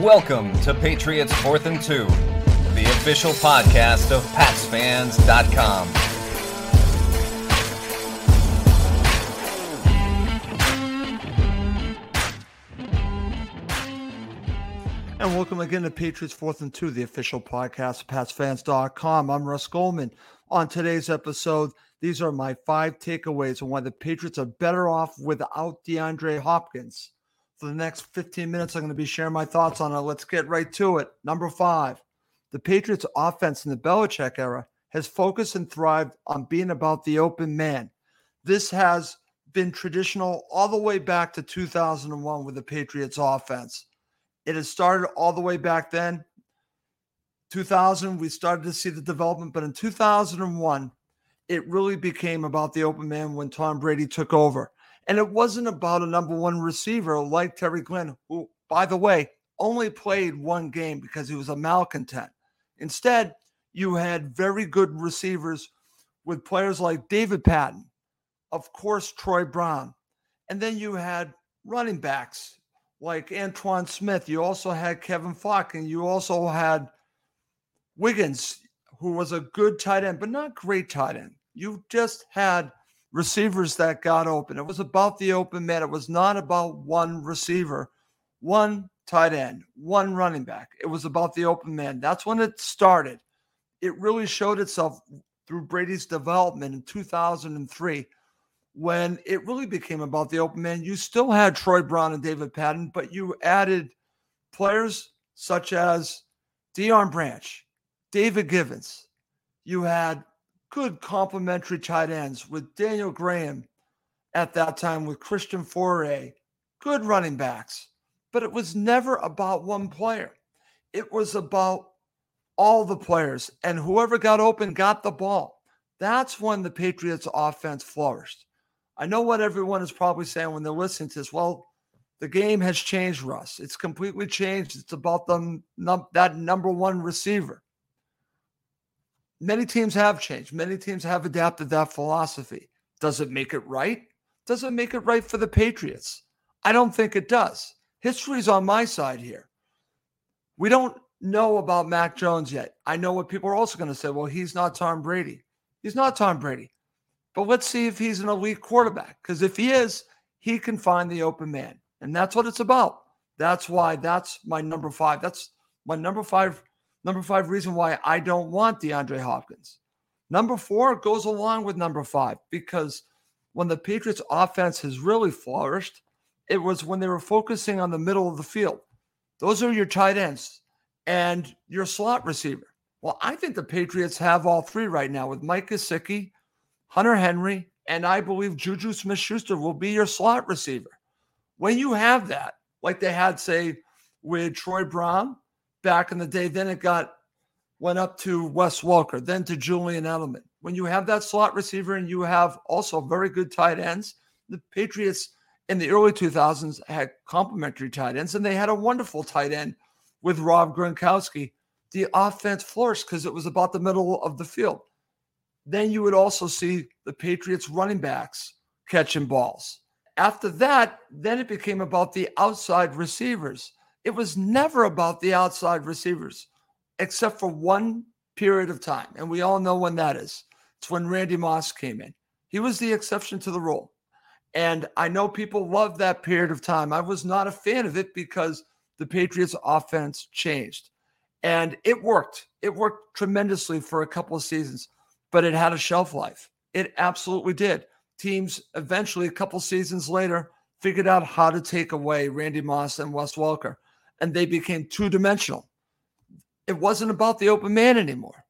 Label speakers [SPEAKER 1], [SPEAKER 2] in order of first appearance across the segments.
[SPEAKER 1] Welcome to Patriots Fourth and Two, the official podcast of PatsFans.com.
[SPEAKER 2] And welcome again to Patriots Fourth and Two, the official podcast of PatsFans.com. I'm Russ Goldman. On today's episode, these are my five takeaways on why the Patriots are better off without DeAndre Hopkins. For the next 15 minutes, I'm going to be sharing my thoughts on it. Let's get right to it. Number five, the Patriots offense in the Belichick era has focused and thrived on being about the open man. This has been traditional all the way back to 2001 with the Patriots offense. It has started all the way back then. 2000, we started to see the development, but in 2001, it really became about the open man when Tom Brady took over. And it wasn't about a number one receiver like Terry Glenn, who, by the way, only played one game because he was a malcontent. Instead, you had very good receivers with players like David Patten, of course, Troy Brown. And then you had running backs like Antowain Smith. You also had Kevin Faulk, and you also had Wiggins, who was a good tight end, but not great tight end. You just had receivers that got open. It was about the open man. It was not about one receiver, one tight end, one running back. It was about the open man. That's when it started. It really showed itself through Brady's development in 2003 when it really became about the open man. You still had Troy Brown and David Patten, but you added players such as Deion Branch, David Givens. You had good complementary tight ends with Daniel Graham at that time, with Christian Fauria, good running backs. But it was never about one player. It was about all the players, and whoever got open got the ball. That's when the Patriots offense flourished. I know what everyone is probably saying when they're listening to this. Well, the game has changed, Russ. It's completely changed. It's about them num- that number one receiver. Many teams have changed. Many teams have adapted that philosophy. Does it make it right? Does it make it right for the Patriots? I don't think it does. History's on my side here. We don't know about Mac Jones yet. I know what people are also going to say. Well, he's not Tom Brady. He's not Tom Brady. But let's see if he's an elite quarterback. Because if he is, he can find the open man. And that's what it's about. That's why that's my number five. That's my number five Number five reason why I don't want DeAndre Hopkins. Number four goes along with number five because when the Patriots offense has really flourished, it was when they were focusing on the middle of the field. Those are your tight ends and your slot receiver. Well, I think the Patriots have all three right now with Mike Gesicki, Hunter Henry, and I believe Juju Smith Schuster will be your slot receiver. When you have that, like they had, say, with Troy Brown back in the day. Then it got went up to Wes Welker, then to Julian Edelman. When you have that slot receiver and you have also very good tight ends, the Patriots in the early 2000s had complementary tight ends, and they had a wonderful tight end with Rob Gronkowski. The offense flourished because it was about the middle of the field. Then you would also see the Patriots running backs catching balls. After that, then it became about the outside receivers. It was never about the outside receivers, except for one period of time. And we all know when that is. It's when Randy Moss came in. He was the exception to the rule. And I know people love that period of time. I was not a fan of it because the Patriots offense changed. And it worked. It worked tremendously for a couple of seasons, but it had a shelf life. It absolutely did. Teams eventually, a couple seasons later, figured out how to take away Randy Moss and Wes Welker and they became two dimensional. It wasn't about the open man anymore.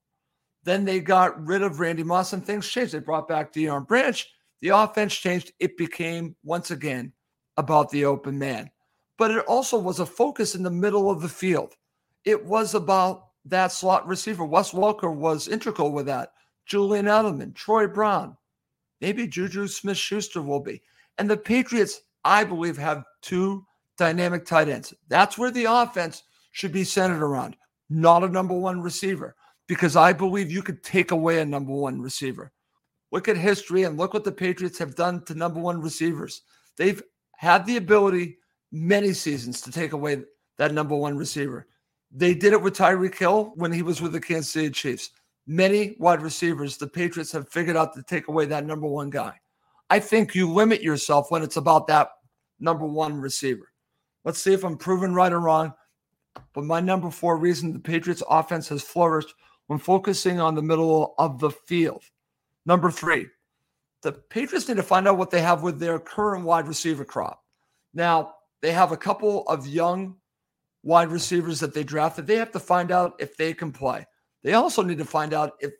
[SPEAKER 2] Then they got rid of Randy Moss and things changed. They brought back Deion Branch. The offense changed. It became, once again, about the open man. But it also was a focus in the middle of the field. It was about that slot receiver. Wes Welker was integral with that. Julian Edelman, Troy Brown, maybe Juju Smith Schuster will be. And the Patriots, I believe, have two dynamic tight ends. That's where the offense should be centered around, not a number one receiver, because I believe you could take away a number one receiver. Look at history and look what the Patriots have done to number one receivers. They've had the ability many seasons to take away that number one receiver. They did it with Tyreek Hill when he was with the Kansas City Chiefs. Many wide receivers, the Patriots have figured out to take away that number one guy. I think you limit yourself when it's about that number one receiver. Let's see if I'm proven right or wrong. But my number four reason the Patriots offense has flourished when focusing on the middle of the field. Number three, the Patriots need to find out what they have with their current wide receiver crop. Now, they have a couple of young wide receivers that they drafted. They have to find out if they can play. They also need to find out if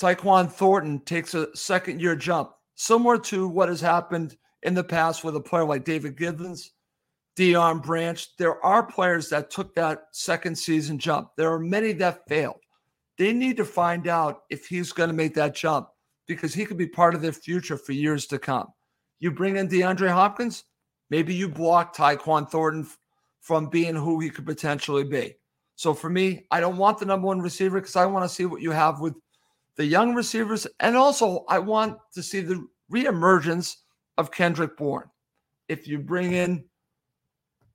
[SPEAKER 2] Tyquan Thornton takes a second year jump, similar to what has happened in the past with a player like David Givens, Deion Branch. There are players that took that second season jump. There are many that failed. They need to find out if he's going to make that jump because he could be part of their future for years to come. You bring in DeAndre Hopkins, maybe you block Tyquan Thornton from being who he could potentially be. So for me, I don't want the number one receiver because I want to see what you have with the young receivers. And also, I want to see the reemergence of Kendrick Bourne. If you bring in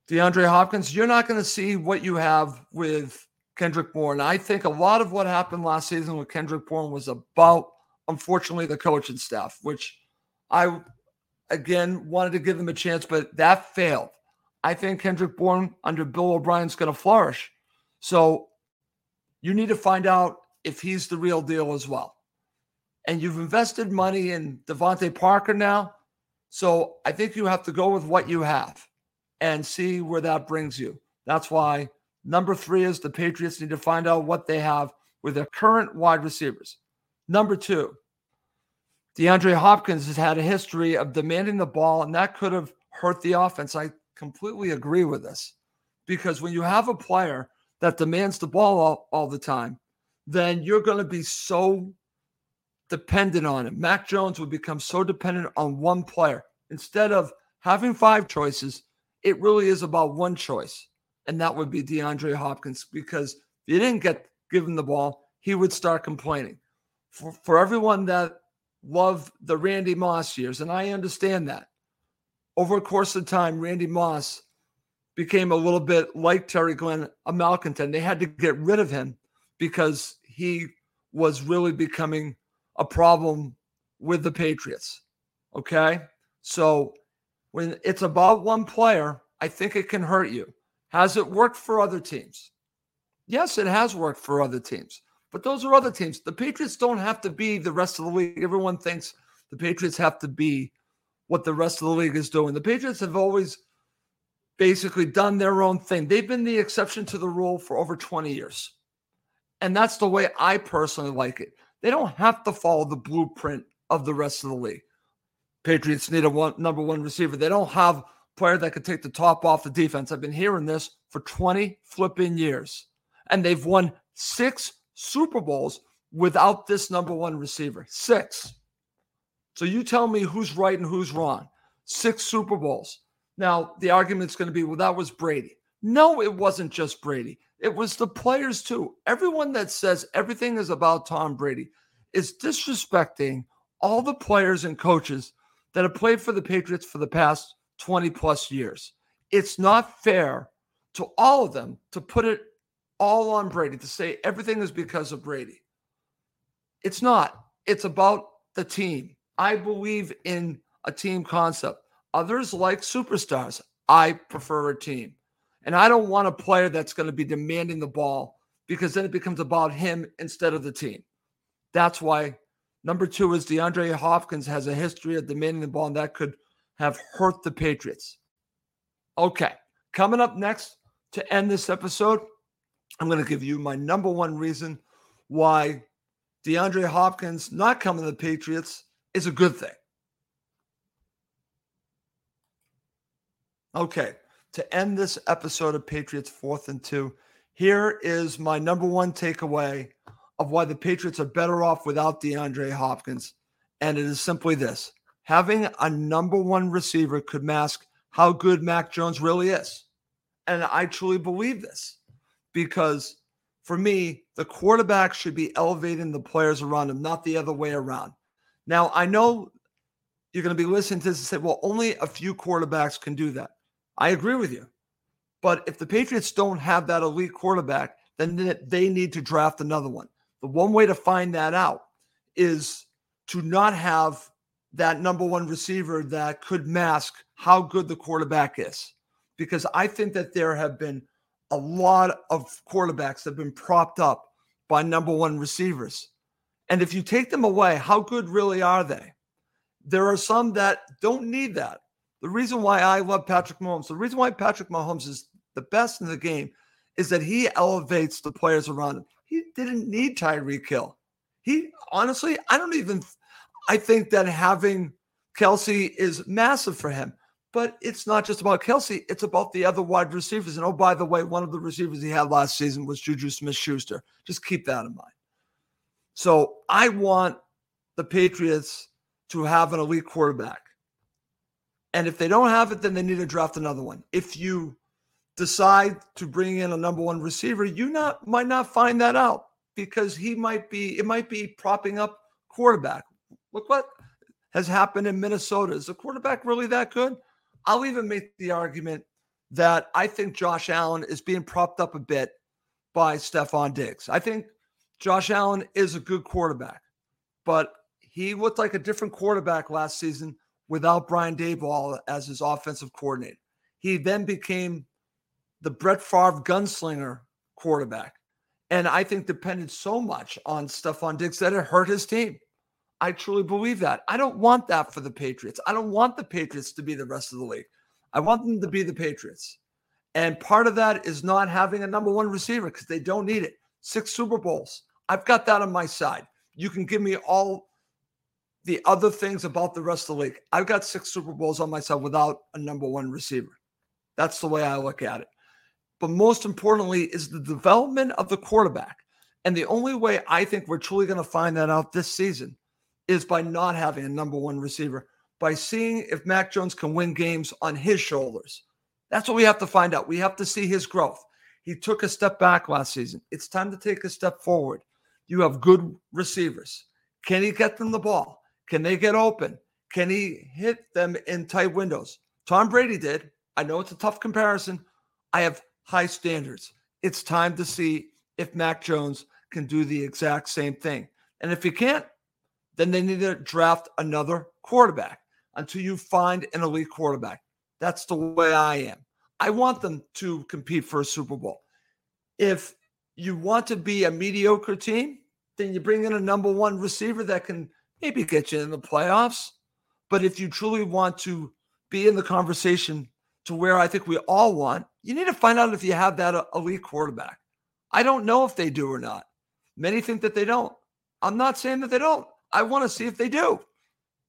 [SPEAKER 2] DeAndre Hopkins, you're not going to see what you have with Kendrick Bourne. I think a lot of what happened last season with Kendrick Bourne was about, unfortunately, the coaching staff, which I, again, wanted to give them a chance, but that failed. I think Kendrick Bourne under Bill O'Brien's going to flourish. So you need to find out if he's the real deal as well. And you've invested money in DeVante Parker now. So I think you have to go with what you have and see where that brings you. That's why number three is the Patriots need to find out what they have with their current wide receivers. Number two, DeAndre Hopkins has had a history of demanding the ball, and that could have hurt the offense. I completely agree with this because when you have a player that demands the ball all, all the time, then you're going to be so dependent on him. Mac Jones would become so dependent on one player. Instead of having five choices, it really is about one choice, and that would be DeAndre Hopkins because if you didn't get given the ball, he would start complaining. For, for everyone that loved the Randy Moss years, and I understand that, over a course of time, Randy Moss became a little bit like Terry Glenn, a malcontent. They had to get rid of him because he was really becoming a problem with the Patriots. Okay. So when it's about one player, I think it can hurt you. Has it worked for other teams? Yes, it has worked for other teams, but those are other teams. The Patriots don't have to be the rest of the league. Everyone thinks the Patriots have to be what the rest of the league is doing. The Patriots have always basically done their own thing. They've been the exception to the rule for over 20 years. And that's the way I personally like it. They don't have to follow the blueprint of the rest of the league. Patriots need a one, number one receiver. They don't have a player that could take the top off the defense. I've been hearing this for 20 flipping years. And they've won six Super Bowls without this number one receiver. Six. So you tell me who's right and who's wrong. Six Super Bowls. Now, the argument's going to be, well, that was Brady. No, it wasn't just Brady. It was the players too. Everyone that says everything is about Tom Brady is disrespecting all the players and coaches that have played for the Patriots for the past 20 plus years. It's not fair to all of them to put it all on Brady, to say everything is because of Brady. It's not. It's about the team. I believe in a team concept. Others like superstars. I prefer a team. And I don't want a player that's going to be demanding the ball because then it becomes about him instead of the team. That's why number two is DeAndre Hopkins has a history of demanding the ball, and that could have hurt the Patriots. Okay, coming up next to end this episode, I'm going to give you my number one reason why DeAndre Hopkins not coming to the Patriots is a good thing. Okay, to end this episode of Patriots Fourth and Two, here is my number one takeaway of why the Patriots are better off without DeAndre Hopkins. And it is simply this having a number one receiver could mask how good Mac Jones really is. And I truly believe this because for me, the quarterback should be elevating the players around him, not the other way around. Now, I know you're going to be listening to this and say, well, only a few quarterbacks can do that. I agree with you. But if the Patriots don't have that elite quarterback, then they need to draft another one. The one way to find that out is to not have that number one receiver that could mask how good the quarterback is. Because I think that there have been a lot of quarterbacks that have been propped up by number one receivers. And if you take them away, how good really are they? There are some that don't need that. The reason why I love Patrick Mahomes, the reason why Patrick Mahomes is the best in the game is that he elevates the players around him. He didn't need Tyreek Hill. He honestly, I don't even I think that having Kelce is massive for him. But it's not just about Kelce, it's about the other wide receivers. And oh, by the way, one of the receivers he had last season was Juju Smith Schuster. Just keep that in mind. So I want the Patriots to have an elite quarterback. And if they don't have it, then they need to draft another one. If you decide to bring in a number one receiver, you not might not find that out because he might be it might be propping up quarterback. Look what has happened in Minnesota. Is the quarterback really that good? I'll even make the argument that I think Josh Allen is being propped up a bit by Stefon Diggs. I think Josh Allen is a good quarterback, but he looked like a different quarterback last season without Brian Daboll as his offensive coordinator. He then became the Brett Favre gunslinger quarterback. And I think depended so much on Stefon Diggs that it hurt his team. I truly believe that. I don't want that for the Patriots. I don't want the Patriots to be the rest of the league. I want them to be the Patriots. And part of that is not having a number one receiver because they don't need it. Six Super Bowls. I've got that on my side. You can give me all the other things about the rest of the league. I've got six Super Bowls on my side without a number one receiver. That's the way I look at it. But most importantly, is the development of the quarterback. And the only way I think we're truly going to find that out this season is by not having a number one receiver, by seeing if Mac Jones can win games on his shoulders. That's what we have to find out. We have to see his growth. He took a step back last season. It's time to take a step forward. You have good receivers. Can he get them the ball? Can they get open? Can he hit them in tight windows? Tom Brady did. I know it's a tough comparison. I have high standards. It's time to see if Mac Jones can do the exact same thing. And if he can't, then they need to draft another quarterback until you find an elite quarterback. That's the way I am. I want them to compete for a Super Bowl. If you want to be a mediocre team, then you bring in a number one receiver that can maybe get you in the playoffs. But if you truly want to be in the conversation to where I think we all want, you need to find out if you have that uh, elite quarterback. I don't know if they do or not. Many think that they don't. I'm not saying that they don't. I want to see if they do.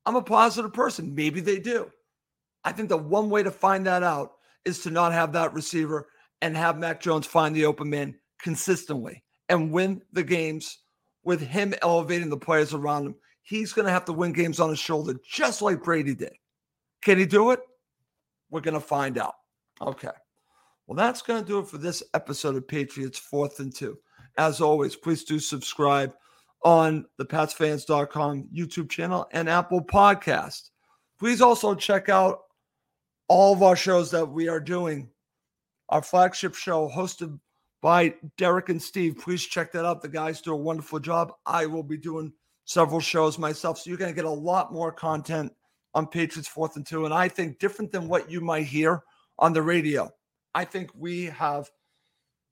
[SPEAKER 2] I'm a positive person. Maybe they do. I think the one way to find that out is to not have that receiver and have Mac Jones find the open man consistently and win the games with him elevating the players around him. He's going to have to win games on his shoulder, just like Brady did. Can he do it? We're going to find out. Okay. Well, that's going to do it for this episode of Patriots Fourth and Two. As always, please do subscribe on the PatsFans.com YouTube channel and Apple Podcast. Please also check out all of our shows that we are doing. Our flagship show hosted by Derek and Steve. Please check that out. The guys do a wonderful job. I will be doing several shows myself. So you're going to get a lot more content on Patriots Fourth and Two. And I think different than what you might hear on the radio. I think we have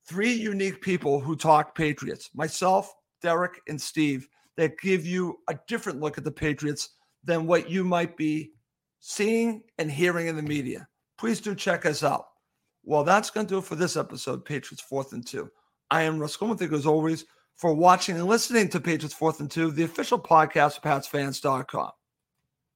[SPEAKER 2] three unique people who talk Patriots myself, Derek, and Steve that give you a different look at the Patriots than what you might be seeing and hearing in the media. Please do check us out. Well, that's going to do it for this episode, Patriots Fourth and Two. I am Russ Goldman. As always, for watching and listening to Patriots Fourth and Two, the official podcast of PatsFans.com.